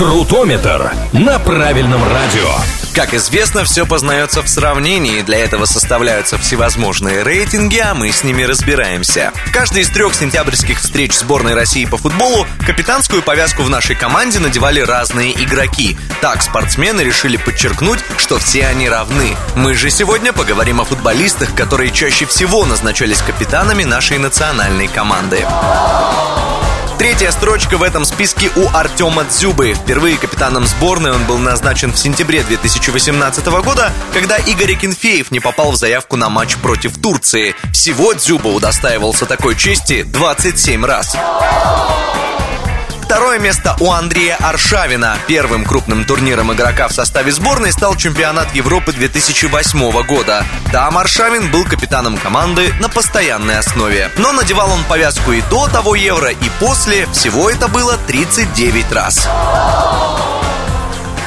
Крутометр на правильном радио. Как известно, все познается в сравнении. Для этого составляются всевозможные рейтинги, а мы с ними разбираемся. В каждой из трех сентябрьских встреч сборной России по футболу капитанскую повязку в нашей команде надевали разные игроки. Так спортсмены решили подчеркнуть, что все они равны. Мы же сегодня поговорим о футболистах, которые чаще всего назначались капитанами нашей национальной команды. Третья строчка в этом списке у Артема Дзюбы. Впервые капитаном сборной он был назначен в сентябре 2018 года, когда Игорь Кенфеев не попал в заявку на матч против Турции. Всего Дзюба удостаивался такой чести 27 раз. Второе место у Андрея Аршавина. Первым крупным турниром игрока в составе сборной стал чемпионат Европы 2008 года. Там Аршавин был капитаном команды на постоянной основе. Но надевал он повязку и до того Евро, и после. Всего это было 39 раз.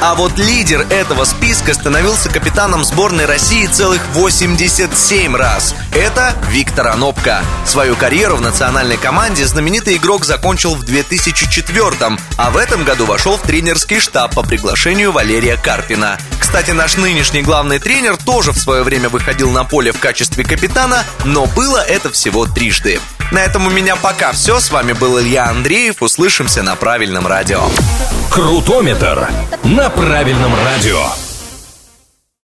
А вот лидер этого списка становился капитаном сборной России целых 87 раз. Это Виктор Анопка. Свою карьеру в национальной команде знаменитый игрок закончил в 2004 а в этом году вошел в тренерский штаб по приглашению Валерия Карпина. Кстати, наш нынешний главный тренер тоже в свое время выходил на поле в качестве капитана, но было это всего трижды. На этом у меня пока все. С вами был Илья Андреев. Услышимся на правильном радио. Крутометр на правильном радио.